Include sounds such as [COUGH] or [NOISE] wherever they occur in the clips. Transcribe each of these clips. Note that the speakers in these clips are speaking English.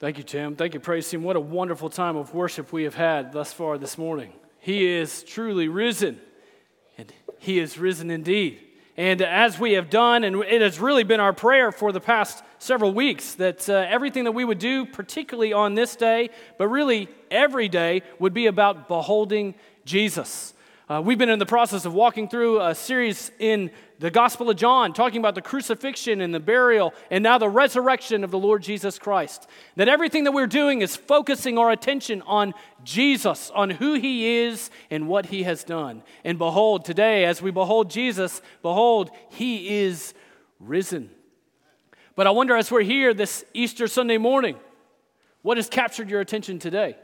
Thank you, Tim. Thank you, praise team. What a wonderful time of worship we have had thus far this morning. He is truly risen, and He is risen indeed. And as we have done, and it has really been our prayer for the past several weeks, that uh, everything that we would do, particularly on this day, but really every day, would be about beholding Jesus. Uh, we've been in the process of walking through a series in the Gospel of John, talking about the crucifixion and the burial, and now the resurrection of the Lord Jesus Christ. That everything that we're doing is focusing our attention on Jesus, on who he is and what he has done. And behold, today, as we behold Jesus, behold, he is risen. But I wonder, as we're here this Easter Sunday morning, what has captured your attention today?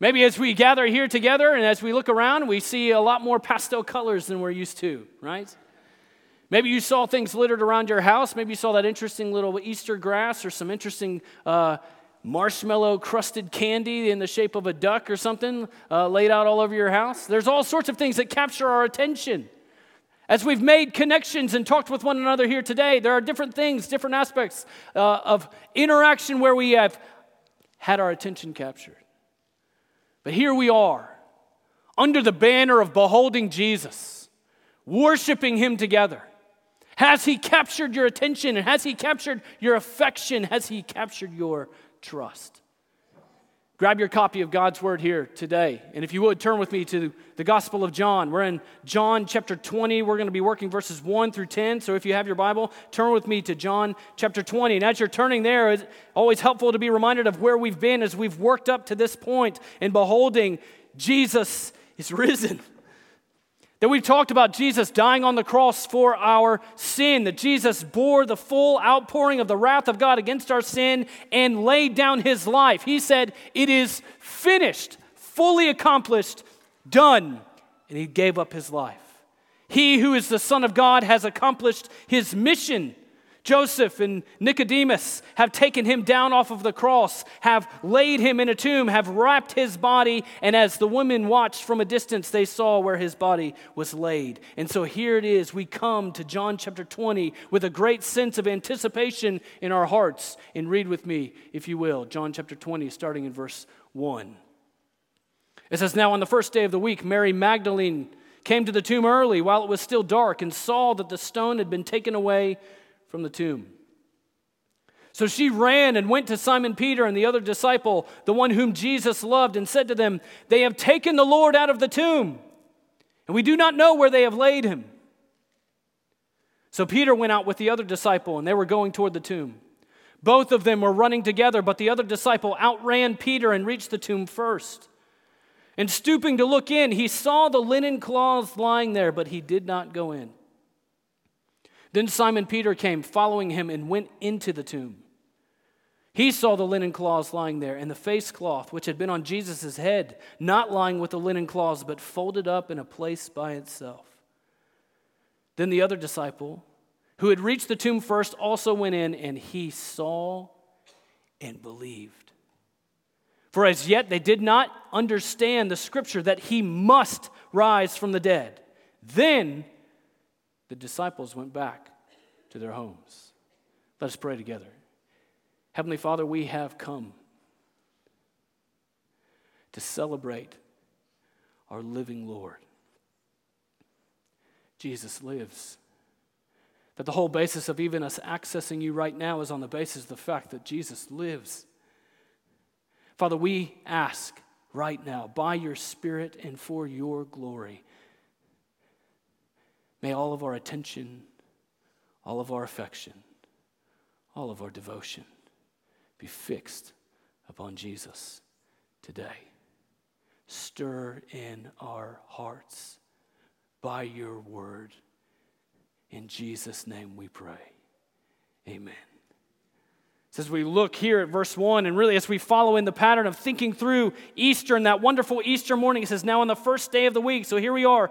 Maybe as we gather here together and as we look around, we see a lot more pastel colors than we're used to, right? Maybe you saw things littered around your house. Maybe you saw that interesting little Easter grass or some interesting uh, marshmallow crusted candy in the shape of a duck or something uh, laid out all over your house. There's all sorts of things that capture our attention. As we've made connections and talked with one another here today, there are different things, different aspects uh, of interaction where we have had our attention captured. But here we are, under the banner of beholding Jesus, worshiping Him together. Has He captured your attention? And has He captured your affection? Has He captured your trust? Grab your copy of God's Word here today. And if you would, turn with me to the Gospel of John. We're in John chapter 20. We're going to be working verses 1 through 10. So if you have your Bible, turn with me to John chapter 20. And as you're turning there, it's always helpful to be reminded of where we've been as we've worked up to this point in beholding Jesus is risen. That we've talked about Jesus dying on the cross for our sin, that Jesus bore the full outpouring of the wrath of God against our sin and laid down his life. He said, It is finished, fully accomplished, done. And he gave up his life. He who is the Son of God has accomplished his mission Joseph and Nicodemus have taken him down off of the cross, have laid him in a tomb, have wrapped his body, and as the women watched from a distance, they saw where his body was laid. And so here it is. We come to John chapter 20 with a great sense of anticipation in our hearts. And read with me, if you will, John chapter 20, starting in verse 1. It says, Now on the first day of the week, Mary Magdalene came to the tomb early while it was still dark and saw that the stone had been taken away from the tomb. So she ran and went to Simon Peter and the other disciple, the one whom Jesus loved, and said to them, They have taken the Lord out of the tomb, and we do not know where they have laid him. So Peter went out with the other disciple, and they were going toward the tomb. Both of them were running together, but the other disciple outran Peter and reached the tomb first. And stooping to look in, he saw the linen cloths lying there, but he did not go in. Then Simon Peter came, following him, and went into the tomb. He saw the linen cloths lying there, and the face cloth, which had been on Jesus' head, not lying with the linen cloths, but folded up in a place by itself. Then the other disciple, who had reached the tomb first, also went in, and he saw and believed. For as yet they did not understand the scripture that he must rise from the dead. Then the disciples went back to their homes. Let us pray together. Heavenly Father, we have come to celebrate our living Lord. Jesus lives. That the whole basis of even us accessing you right now is on the basis of the fact that Jesus lives. Father, we ask right now, by your Spirit and for your glory, May all of our attention, all of our affection, all of our devotion be fixed upon Jesus today. Stir in our hearts by your word. In Jesus' name we pray. Amen. So as we look here at verse 1, and really as we follow in the pattern of thinking through Easter and that wonderful Easter morning, it says, Now on the first day of the week. So here we are,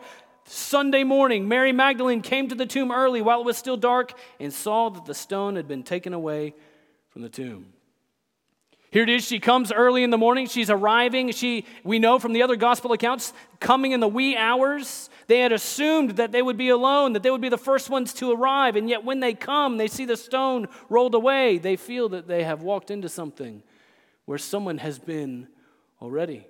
Sunday morning, Mary Magdalene came to the tomb early while it was still dark and saw that the stone had been taken away from the tomb. Here it is, she comes early in the morning. She's arriving. She, we know from the other gospel accounts, coming in the wee hours. They had assumed that they would be alone, that they would be the first ones to arrive. And yet, when they come, they see the stone rolled away. They feel that they have walked into something where someone has been already.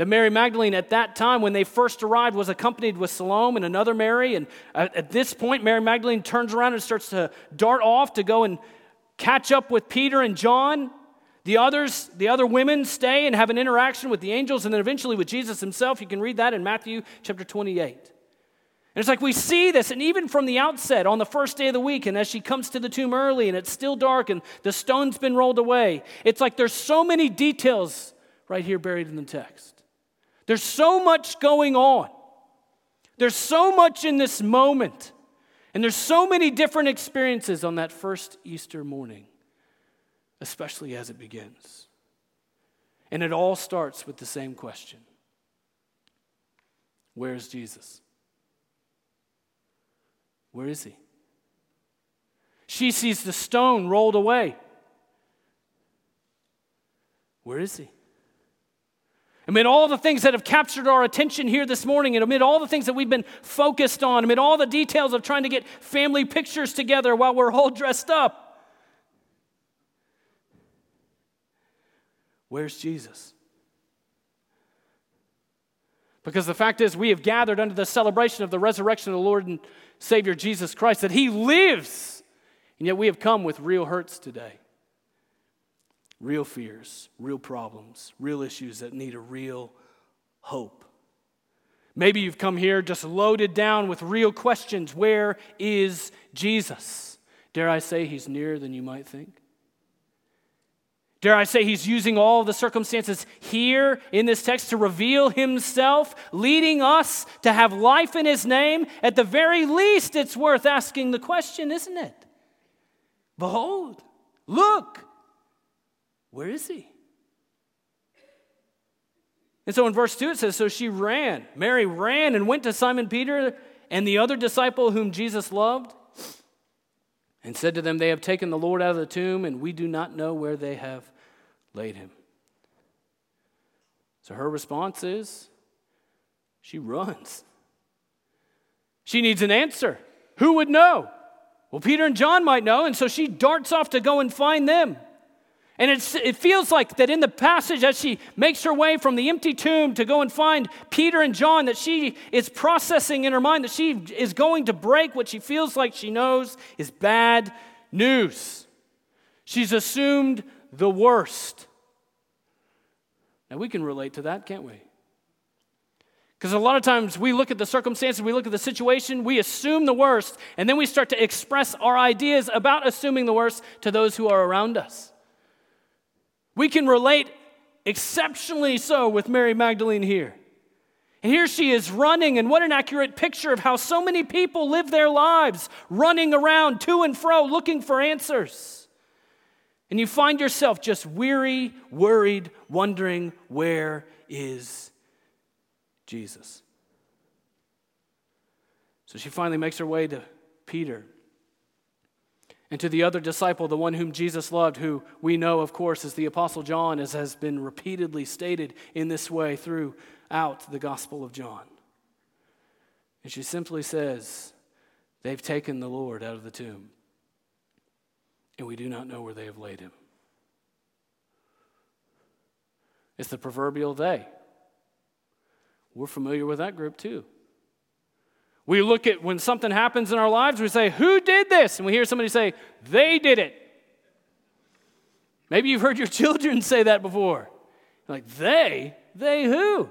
That Mary Magdalene, at that time, when they first arrived, was accompanied with Salome and another Mary. And at this point, Mary Magdalene turns around and starts to dart off to go and catch up with Peter and John. The others, the other women stay and have an interaction with the angels and then eventually with Jesus himself. You can read that in Matthew chapter 28. And it's like we see this, and even from the outset, on the first day of the week, and as she comes to the tomb early and it's still dark and the stone's been rolled away, it's like there's so many details right here buried in the text. There's so much going on. There's so much in this moment. And there's so many different experiences on that first Easter morning especially as it begins. And it all starts with the same question Where is Jesus? Where is he? She sees the stone rolled away. Where is he? Amid all the things that have captured our attention here this morning, and amid all the things that we've been focused on, amid all the details of trying to get family pictures together while we're all dressed up, Where's Jesus? Because the fact is, we have gathered under the celebration of the resurrection of the Lord and Savior Jesus Christ, that He lives. And yet we have come with real hurts today real fears, real problems, real issues that need a real hope. Maybe you've come here just loaded down with real questions. Where is Jesus? Dare I say, He's nearer than you might think? Dare I say, he's using all the circumstances here in this text to reveal himself, leading us to have life in his name. At the very least, it's worth asking the question, isn't it? Behold, look, where is he? And so in verse 2 it says, So she ran. Mary ran and went to Simon Peter and the other disciple whom Jesus loved and said to them, They have taken the Lord out of the tomb, and we do not know where they have laid him. So her response is she runs. She needs an answer. Who would know? Well, Peter and John might know, and so she darts off to go and find them. And it feels like that in the passage, as she makes her way from the empty tomb to go and find Peter and John, that she is processing in her mind that she is going to break what she feels like she knows is bad news. She's assumed the worst. Now, we can relate to that, can't we? Because a lot of times we look at the circumstances, we look at the situation, we assume the worst, and then we start to express our ideas about assuming the worst to those who are around us. We can relate exceptionally so with Mary Magdalene here. And here she is running, and what an accurate picture of how so many people live their lives running around to and fro looking for answers. And you find yourself just weary, worried, wondering, where is Jesus? So she finally makes her way to Peter and to the other disciple, the one whom Jesus loved, who we know, of course, is the Apostle John, as has been repeatedly stated in this way throughout the Gospel of John. And she simply says, They've taken the Lord out of the tomb, and we do not know where they have laid him. It's the proverbial they. We're familiar with that group too. We look at when something happens in our lives, we say, Who did this? And we hear somebody say, They did it. Maybe you've heard your [LAUGHS] children say that before. Like, they? They who?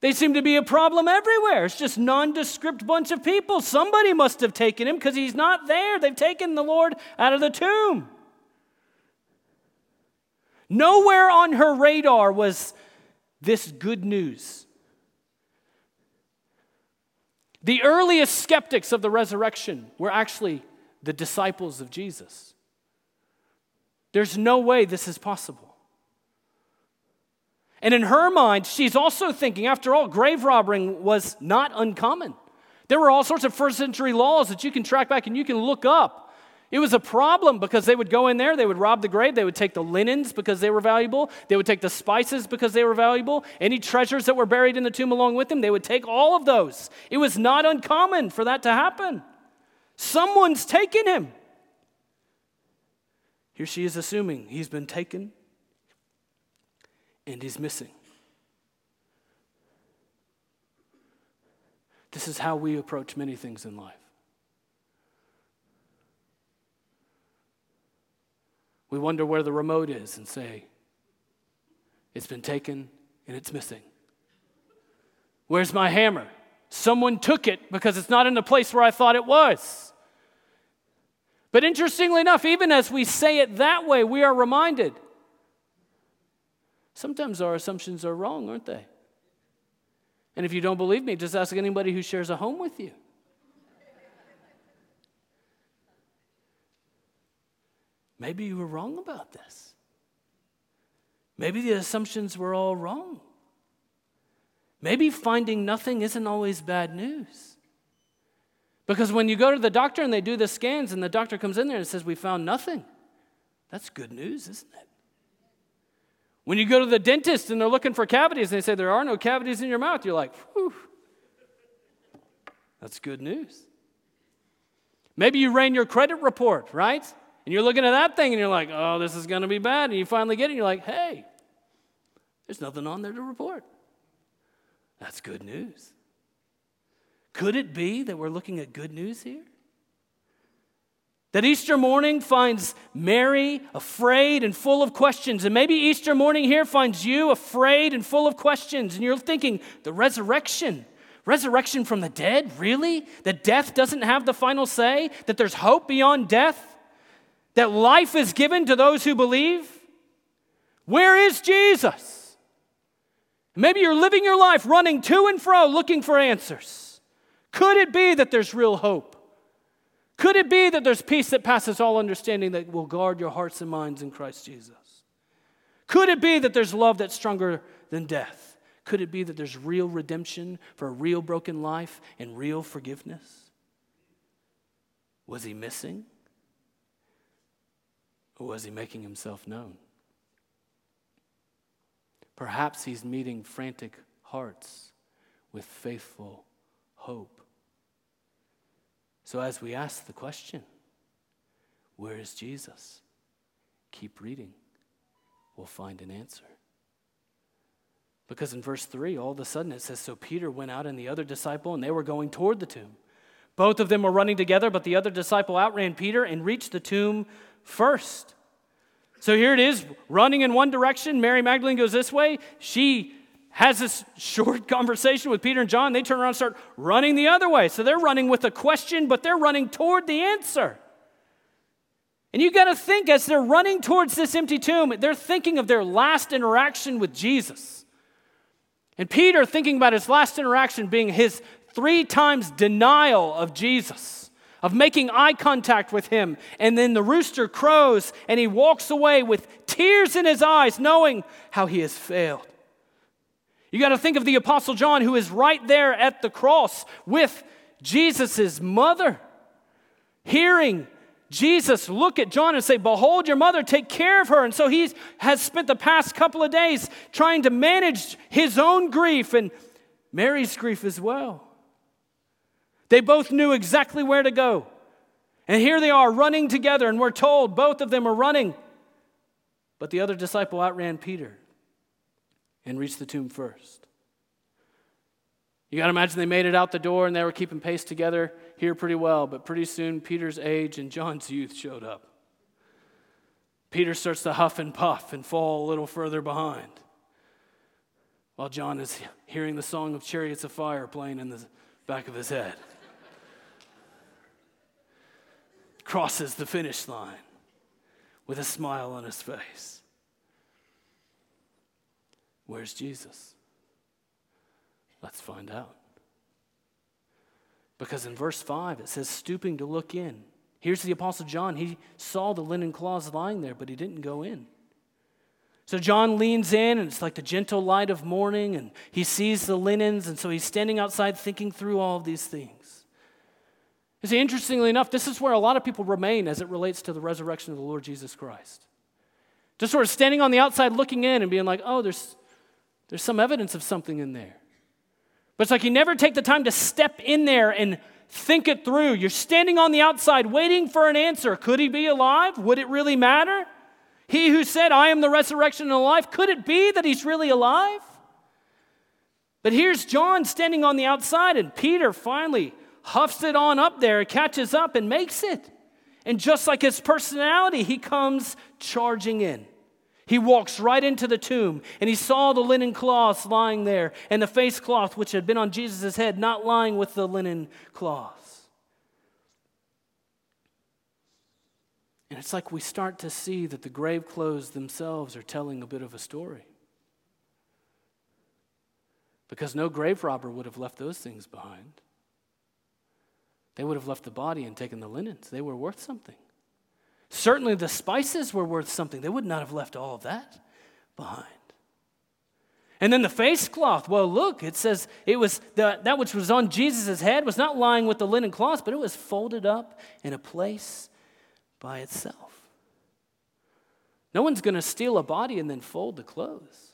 They seem to be a problem everywhere. It's just nondescript bunch of people. Somebody must have taken him because he's not there. They've taken the Lord out of the tomb. Nowhere on her radar was this good news. The earliest skeptics of the resurrection were actually the disciples of Jesus. There's no way this is possible. And in her mind, she's also thinking, after all, grave robbing was not uncommon. There were all sorts of first century laws that you can track back and you can look up It was a problem because they would go in there, they would rob the grave, they would take the linens because they were valuable, they would take the spices because they were valuable, any treasures that were buried in the tomb along with them, they would take all of those. It was not uncommon for that to happen. Someone's taken him. Here she is assuming he's been taken and he's missing. This is how we approach many things in life. We wonder where the remote is and say, It's been taken and it's missing. Where's my hammer? Someone took it because it's not in the place where I thought it was. But interestingly enough, even as we say it that way, we are reminded sometimes our assumptions are wrong, aren't they? And if you don't believe me, just ask anybody who shares a home with you. Maybe you were wrong about this. Maybe the assumptions were all wrong. Maybe finding nothing isn't always bad news. Because when you go to the doctor and they do the scans and the doctor comes in there and says, We found nothing, that's good news, isn't it? When you go to the dentist and they're looking for cavities and they say, There are no cavities in your mouth, you're like, Whew, that's good news. Maybe you ran your credit report, right? And you're looking at that thing and you're like, oh, this is going to be bad. And you finally get it and you're like, hey, there's nothing on there to report. That's good news. Could it be that we're looking at good news here? That Easter morning finds Mary afraid and full of questions. And maybe Easter morning here finds you afraid and full of questions. And you're thinking, the resurrection, resurrection from the dead? Really? That death doesn't have the final say? That there's hope beyond death? That life is given to those who believe? Where is Jesus? Maybe you're living your life running to and fro looking for answers. Could it be that there's real hope? Could it be that there's peace that passes all understanding that will guard your hearts and minds in Christ Jesus? Could it be that there's love that's stronger than death? Could it be that there's real redemption for a real broken life and real forgiveness? Was he missing? Or was he making himself known? Perhaps he's meeting frantic hearts with faithful hope. So, as we ask the question, where is Jesus? Keep reading. We'll find an answer. Because in verse 3, all of a sudden it says So Peter went out and the other disciple, and they were going toward the tomb. Both of them were running together, but the other disciple outran Peter and reached the tomb first. So here it is, running in one direction. Mary Magdalene goes this way. She has this short [LAUGHS] conversation with Peter and John. They turn around and start running the other way. So they're running with a question, but they're running toward the answer. And you got to think as they're running towards this empty tomb, they're thinking of their last interaction with Jesus. And Peter thinking about his last interaction being his three times denial of Jesus of making eye contact with him. And then the rooster crows and he walks away with tears in his eyes, knowing how he has failed. You got to think of the Apostle John, who is right there at the cross with Jesus' mother, hearing Jesus look at John and say, Behold your mother, take care of her. And so he has spent the past couple of days trying to manage his own grief and Mary's grief as well. They both knew exactly where to go. And here they are running together, and we're told both of them are running. But the other disciple outran Peter and reached the tomb first. You got to imagine they made it out the door and they were keeping pace together here pretty well, but pretty soon Peter's age and John's youth showed up. Peter starts to huff and puff and fall a little further behind, while John is hearing the song of Chariots of Fire playing in the back of his head. Crosses the finish line with a smile on his face. Where's Jesus? Let's find out. Because in verse 5, it says, stooping to look in. Here's the Apostle John. He saw the linen cloths lying there, but he didn't go in. So John leans in, and it's like the gentle light of morning, and he sees the linens, and so he's standing outside thinking through all of these things. You see, interestingly enough, this is where a lot of people remain as it relates to the resurrection of the Lord Jesus Christ. Just sort of standing on the outside looking in and being like, oh, there's, there's some evidence of something in there. But it's like you never take the time to step in there and think it through. You're standing on the outside waiting for an answer. Could he be alive? Would it really matter? He who said, I am the resurrection and the life, could it be that he's really alive? But here's John standing on the outside, and Peter finally huffs it on up there, catches up, and makes it. And just like his personality, he comes charging in. He walks right into the tomb, and he saw the linen cloths lying there, and the face cloth which had been on Jesus' head not lying with the linen cloths. And it's like we start to see that the grave clothes themselves are telling a bit of a story. Because no grave robber would have left those things behind. They would have left the body and taken the linens. They were worth something. Certainly the spices were worth something. They would not have left all of that behind. And then the face cloth. Well, look, it says it was the, that which was on Jesus' head was not lying with the linen cloth, but it was folded up in a place by itself. No one's going to steal a body and then fold the clothes.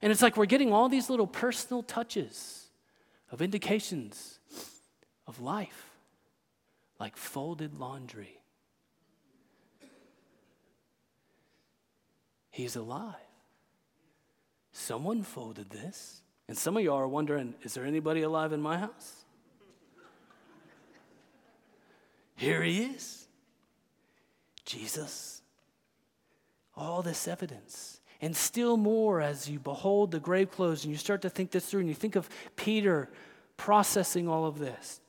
And it's like we're getting all these little personal touches of indications of life, like folded laundry. He's alive. Someone folded this. And some of y'all are wondering is there anybody alive in my house? Here he is Jesus. All this evidence. And still more as you behold the grave clothes and you start to think this through and you think of Peter processing all of this.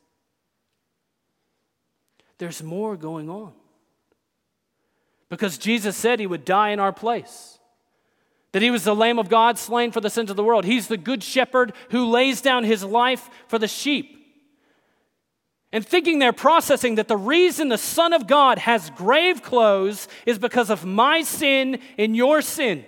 There's more going on. Because Jesus said he would die in our place. That he was the Lamb of God slain for the sins of the world. He's the good shepherd who lays down his life for the sheep. And thinking they're processing that the reason the Son of God has grave clothes is because of my sin and your sin.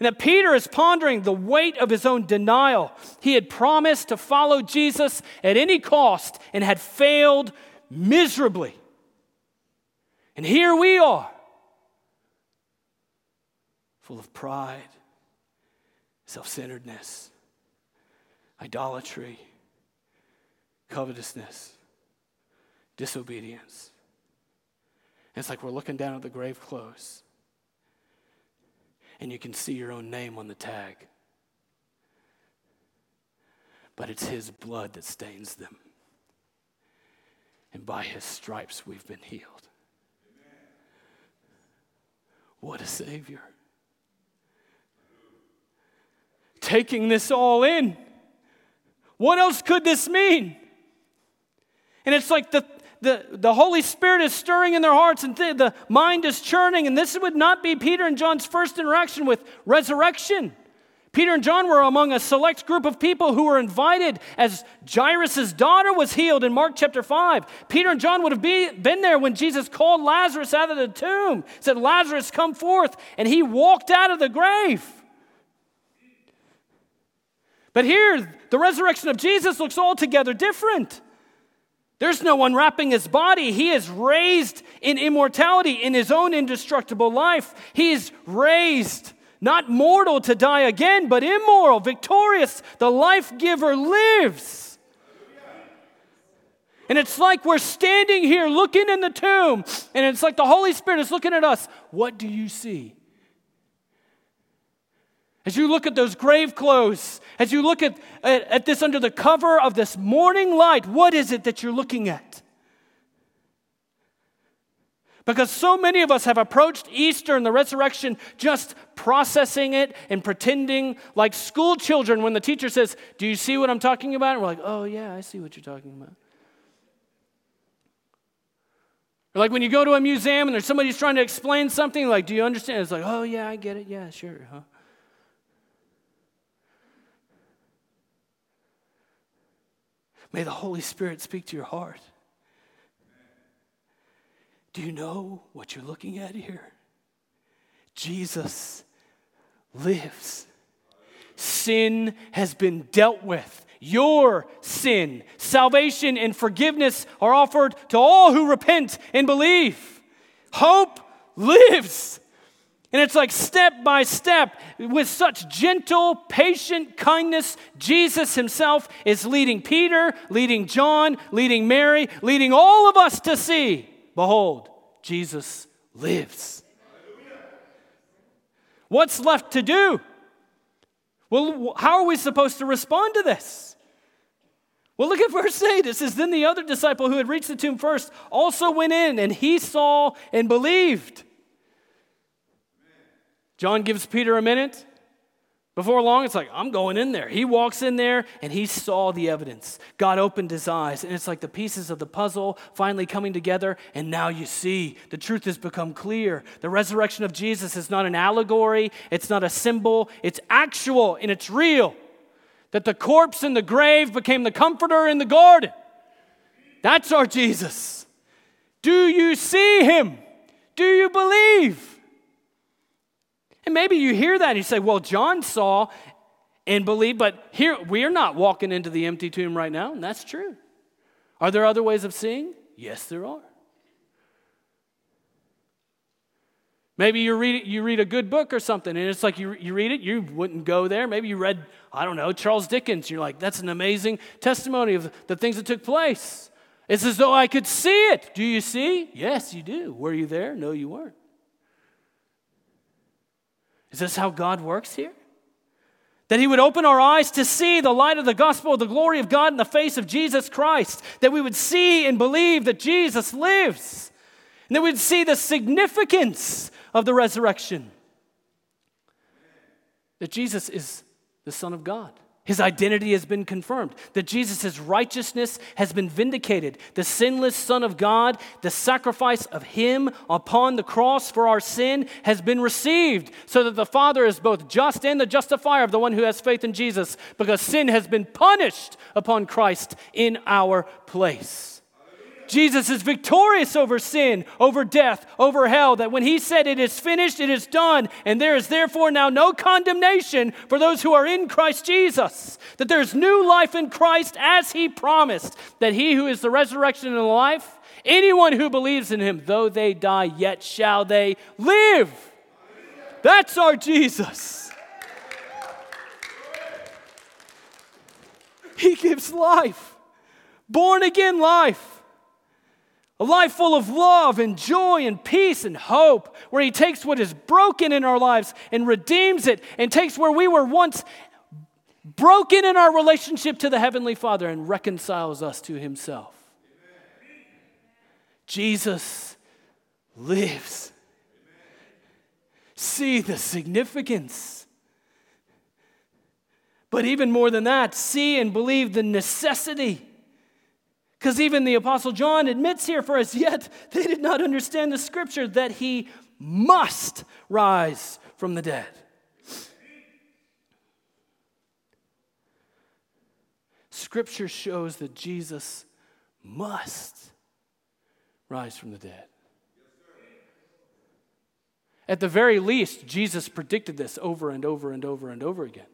And that Peter is pondering the weight of his own denial. He had promised to follow Jesus at any cost and had failed miserably. And here we are, full of pride, self centeredness, idolatry, covetousness, disobedience. And it's like we're looking down at the grave clothes, and you can see your own name on the tag. But it's His blood that stains them. And by His stripes, we've been healed. What a Savior. Taking this all in. What else could this mean? And it's like the, the, the Holy Spirit is stirring in their hearts and th- the mind is churning. And this would not be Peter and John's first interaction with resurrection. Peter and John were among a select group of people who were invited as Jairus' daughter was healed in Mark chapter 5. Peter and John would have be, been there when Jesus called Lazarus out of the tomb, said, Lazarus, come forth. And he walked out of the grave. But here, the resurrection of Jesus looks altogether different. There's no unwrapping his body. He is raised in immortality in his own indestructible life. He is raised, not mortal to die again, but immortal, victorious. The life giver lives. And it's like we're standing here looking in the tomb, and it's like the Holy Spirit is looking at us. What do you see? As you look at those grave clothes, as you look at, at, at, this under the cover of this morning light, what is it that you're looking at? Because so many of us have approached Easter and the resurrection just processing it and pretending like school children when the teacher says, Do you see what I'm talking about? And we're like, Oh, yeah, I see what you're talking about. Or like when you go to a museum and there's somebody who's trying to explain something, like, Do you understand? It's like, Oh, yeah, I get it. Yeah, sure. Huh? May the Holy Spirit speak to your heart. Do you know what you're looking at here? Jesus lives. Sin has been dealt with your sin. Salvation and forgiveness are offered to all who repent and believe. Hope lives. And it's like step by step, with such gentle, patient kindness, Jesus himself is leading Peter, leading John, leading Mary, leading all of us to see behold, Jesus lives. What's left to do? Well, how are we supposed to respond to this? Well, look at verse 8. It says, Then the other disciple who had reached the tomb first also went in, and he saw and believed. John gives Peter a minute. Before long, it's like, I'm going in there. He walks in there and he saw the evidence. God opened his eyes, and it's like the pieces of the puzzle finally coming together, and now you see the truth has become clear. The resurrection of Jesus is not an allegory, it's not a symbol, it's actual and it's real. That the corpse in the grave became the comforter in the garden. That's our Jesus. Do you see him? Do you believe? And maybe you hear that and you say, well, John saw and believed, but here we are not walking into the empty tomb right now, and that's true. Are there other ways of seeing? Yes, there are. Maybe you read, you read a good book or something, and it's like you, you read it, you wouldn't go there. Maybe you read, I don't know, Charles Dickens. You're like, that's an amazing testimony of the things that took place. It's as though I could see it. Do you see? Yes, you do. Were you there? No, you weren't. Is this how God works here? That He would open our eyes to see the light of the gospel, the glory of God in the face of Jesus Christ. That we would see and believe that Jesus lives. And that we'd see the significance of the resurrection. That Jesus is the Son of God. His identity has been confirmed, that Jesus' righteousness has been vindicated. The sinless Son of God, the sacrifice of Him upon the cross for our sin has been received, so that the Father is both just and the justifier of the one who has faith in Jesus, because sin has been punished upon Christ in our place. Jesus is victorious over sin, over death, over hell. That when he said, It is finished, it is done, and there is therefore now no condemnation for those who are in Christ Jesus. That there's new life in Christ as he promised. That he who is the resurrection and the life, anyone who believes in him, though they die, yet shall they live. That's our Jesus. He gives life, born again life. A life full of love and joy and peace and hope, where He takes what is broken in our lives and redeems it, and takes where we were once broken in our relationship to the Heavenly Father and reconciles us to Himself. Amen. Jesus lives. Amen. See the significance. But even more than that, see and believe the necessity because even the Apostle John admits here, for as [LAUGHS] yet they did not understand the scripture that he must rise from the dead. Scripture shows that Jesus must rise from the dead. At the very least, Jesus predicted this over and over and over and over again.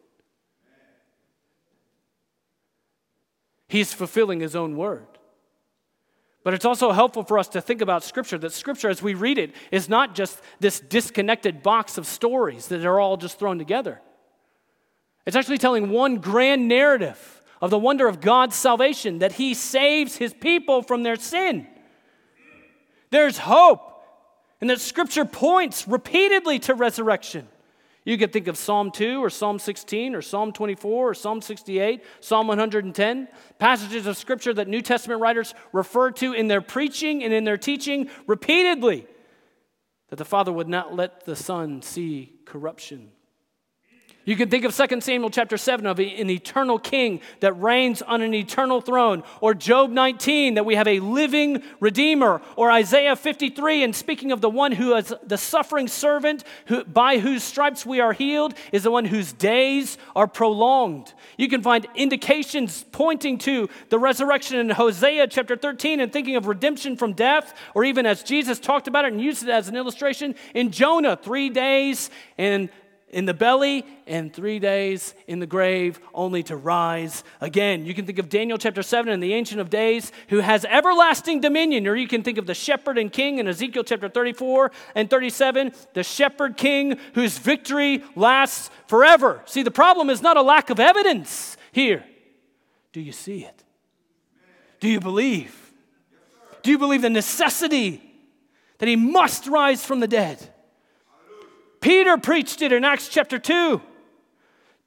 He's fulfilling his own word. But it's also helpful for us to think about Scripture, that Scripture, as we read it, is not just this disconnected box of stories that are all just thrown together. It's actually telling one grand narrative of the wonder of God's salvation, that He saves His people from their sin. There's hope, and that Scripture points repeatedly to resurrection. You could think of Psalm 2 or Psalm 16 or Psalm 24 or Psalm 68, Psalm 110, passages of scripture that New Testament writers refer to in their preaching and in their teaching repeatedly that the Father would not let the Son see corruption. You can think of 2 Samuel chapter 7 of an eternal king that reigns on an eternal throne, or Job 19 that we have a living redeemer, or Isaiah 53 and speaking of the one who is the suffering servant who, by whose stripes we are healed is the one whose days are prolonged. You can find indications pointing to the resurrection in Hosea chapter 13 and thinking of redemption from death, or even as Jesus talked about it and used it as an illustration in Jonah, three days and in the belly and three days in the grave, only to rise again. You can think of Daniel chapter 7 and the Ancient of Days, who has everlasting dominion. Or you can think of the shepherd and king in Ezekiel chapter 34 and 37, the shepherd king whose victory lasts forever. See, the problem is not a lack of evidence here. Do you see it? Do you believe? Do you believe the necessity that he must rise from the dead? Peter preached it in Acts chapter 2.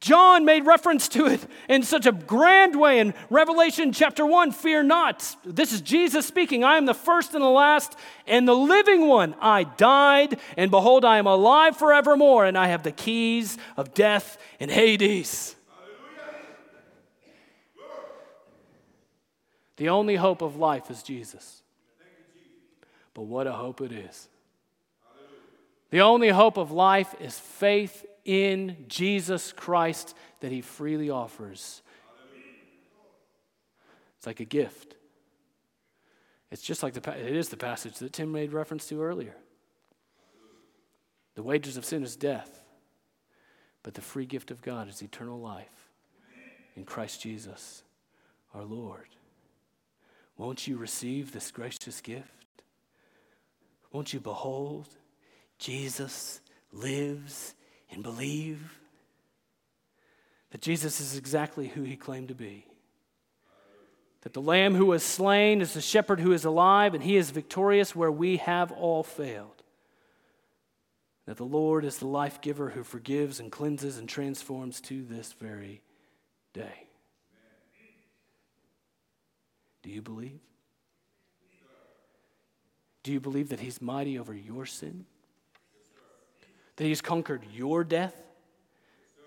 John made reference to it in such a grand way in Revelation chapter 1 Fear not. This is Jesus speaking. I am the first and the last and the living one. I died, and behold, I am alive forevermore, and I have the keys of death and Hades. The only hope of life is Jesus. But what a hope it is. The only hope of life is faith in Jesus Christ that he freely offers. It's like a gift. It's just like the it is the passage that Tim made reference to earlier. The wages of sin is death, but the free gift of God is eternal life in Christ Jesus, our Lord. Won't you receive this gracious gift? Won't you behold Jesus lives and believe that Jesus is exactly who he claimed to be. That the Lamb who was slain is the shepherd who is alive, and he is victorious where we have all failed. That the Lord is the life giver who forgives and cleanses and transforms to this very day. Do you believe? Do you believe that he's mighty over your sin? That he's conquered your death,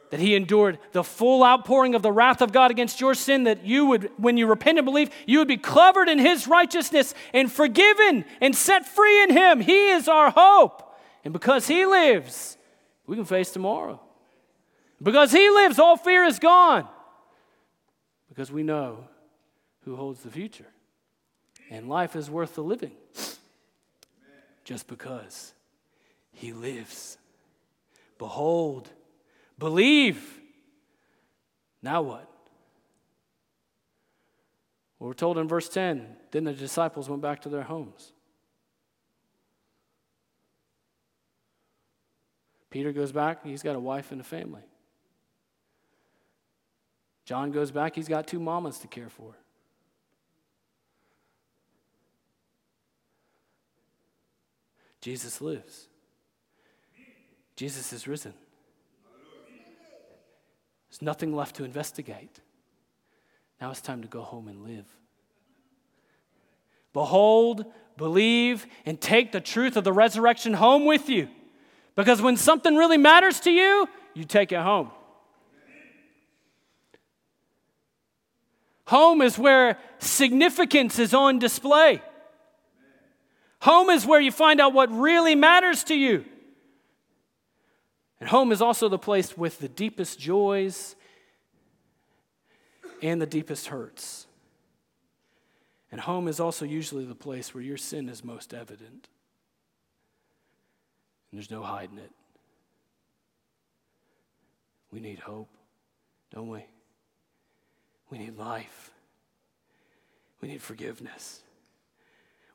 that he endured the full outpouring of the wrath of God against your sin, that you would, when you repent and believe, you would be covered in his righteousness and forgiven and set free in him. He is our hope. And because he lives, we can face tomorrow. Because he lives, all fear is gone. Because we know who holds the future. And life is worth the living just because he lives. Behold, believe. Now what? Well, we're told in verse 10 then the disciples went back to their homes. Peter goes back, he's got a wife and a family. John goes back, he's got two mamas to care for. Jesus lives. Jesus is risen. There's nothing left to investigate. Now it's time to go home and live. Behold, believe, and take the truth of the resurrection home with you. Because when something really matters to you, you take it home. Home is where significance is on display. Home is where you find out what really matters to you. And home is also the place with the deepest joys and the deepest hurts. And home is also usually the place where your sin is most evident. And there's no hiding it. We need hope, don't we? We need life. We need forgiveness.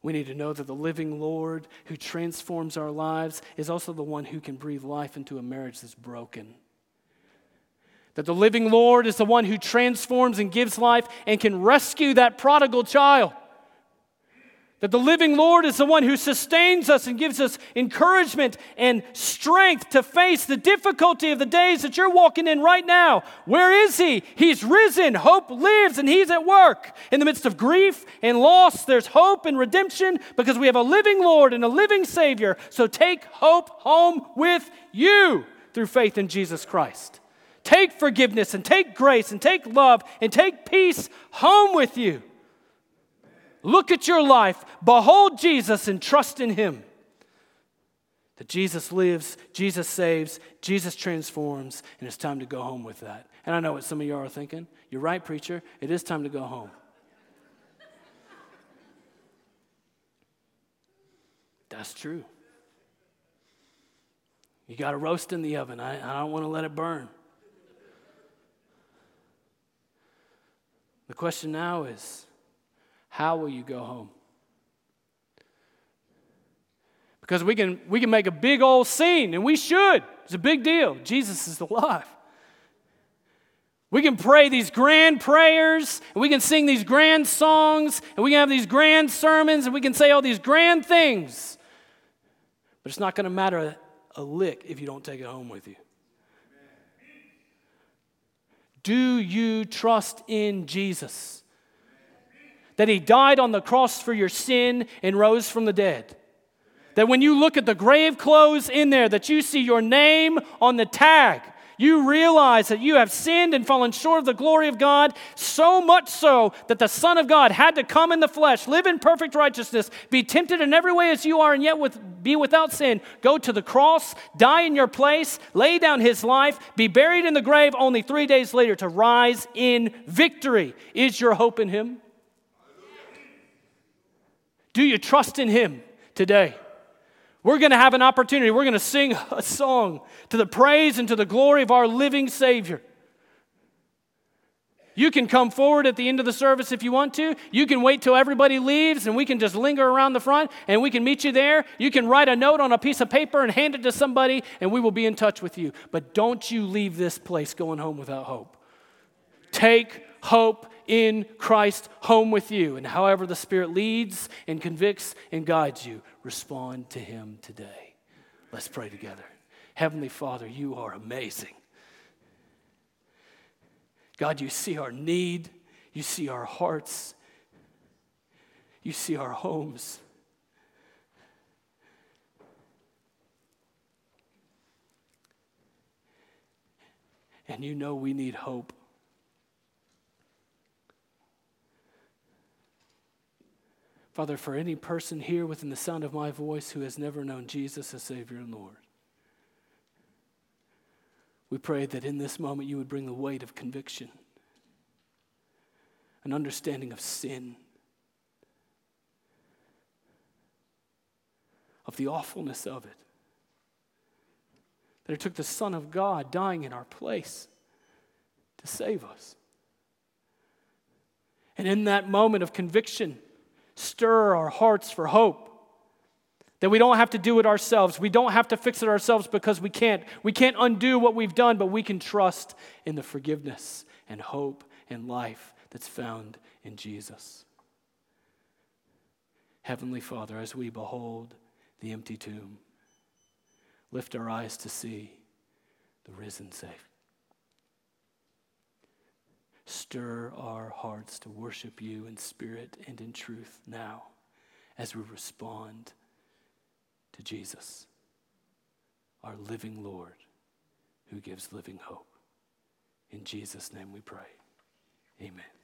We need to know that the living Lord who transforms our lives is also the one who can breathe life into a marriage that's broken. That the living Lord is the one who transforms and gives life and can rescue that prodigal child. That the living Lord is the one who sustains us and gives us encouragement and strength to face the difficulty of the days that you're walking in right now. Where is He? He's risen. Hope lives and He's at work. In the midst of grief and loss, there's hope and redemption because we have a living Lord and a living Savior. So take hope home with you through faith in Jesus Christ. Take forgiveness and take grace and take love and take peace home with you. Look at your life, behold Jesus, and trust in Him. That Jesus lives, Jesus saves, Jesus transforms, and it's time to go home with that. And I know what some of you are thinking. You're right, preacher. It is time to go home. That's true. You got a roast in the oven. I, I don't want to let it burn. The question now is how will you go home? Because we can, we can make a big old scene, and we should. It's a big deal. Jesus is alive. We can pray these grand prayers, and we can sing these grand songs, and we can have these grand sermons, and we can say all these grand things. But it's not going to matter a lick if you don't take it home with you. Do you trust in Jesus? That he died on the cross for your sin and rose from the dead. That when you look at the grave clothes in there, that you see your name on the tag you realize that you have sinned and fallen short of the glory of God, so much so that the Son of God had to come in the flesh, live in perfect righteousness, be tempted in every way as you are, and yet with, be without sin, go to the cross, die in your place, lay down his life, be buried in the grave only three days later to rise in victory. Is your hope in him? Do you trust in him today? We're going to have an opportunity. We're going to sing a song to the praise and to the glory of our living Savior. You can come forward at the end of the service if you want to. You can wait till everybody leaves and we can just linger around the front and we can meet you there. You can write a note on a piece of paper and hand it to somebody and we will be in touch with you. But don't you leave this place going home without hope. Take hope in Christ home with you. And however the Spirit leads and convicts and guides you, respond to Him today. Let's pray together. Heavenly Father, you are amazing. God, you see our need, you see our hearts, you see our homes. And you know we need hope. Father, for any person here within the sound of my voice who has never known Jesus as Savior and Lord, we pray that in this moment you would bring the weight of conviction, an understanding of sin, of the awfulness of it. That it took the Son of God dying in our place to save us. And in that moment of conviction, stir our hearts for hope. That we don't have to do it ourselves. We don't have to fix it ourselves because we can't. We can't undo what we've done, but we can trust in the forgiveness and hope and life that's found in Jesus. Heavenly Father, as we behold the empty tomb, lift our eyes to see the risen Savior. Stir our hearts to worship you in spirit and in truth now as we respond to Jesus, our living Lord who gives living hope. In Jesus' name we pray. Amen.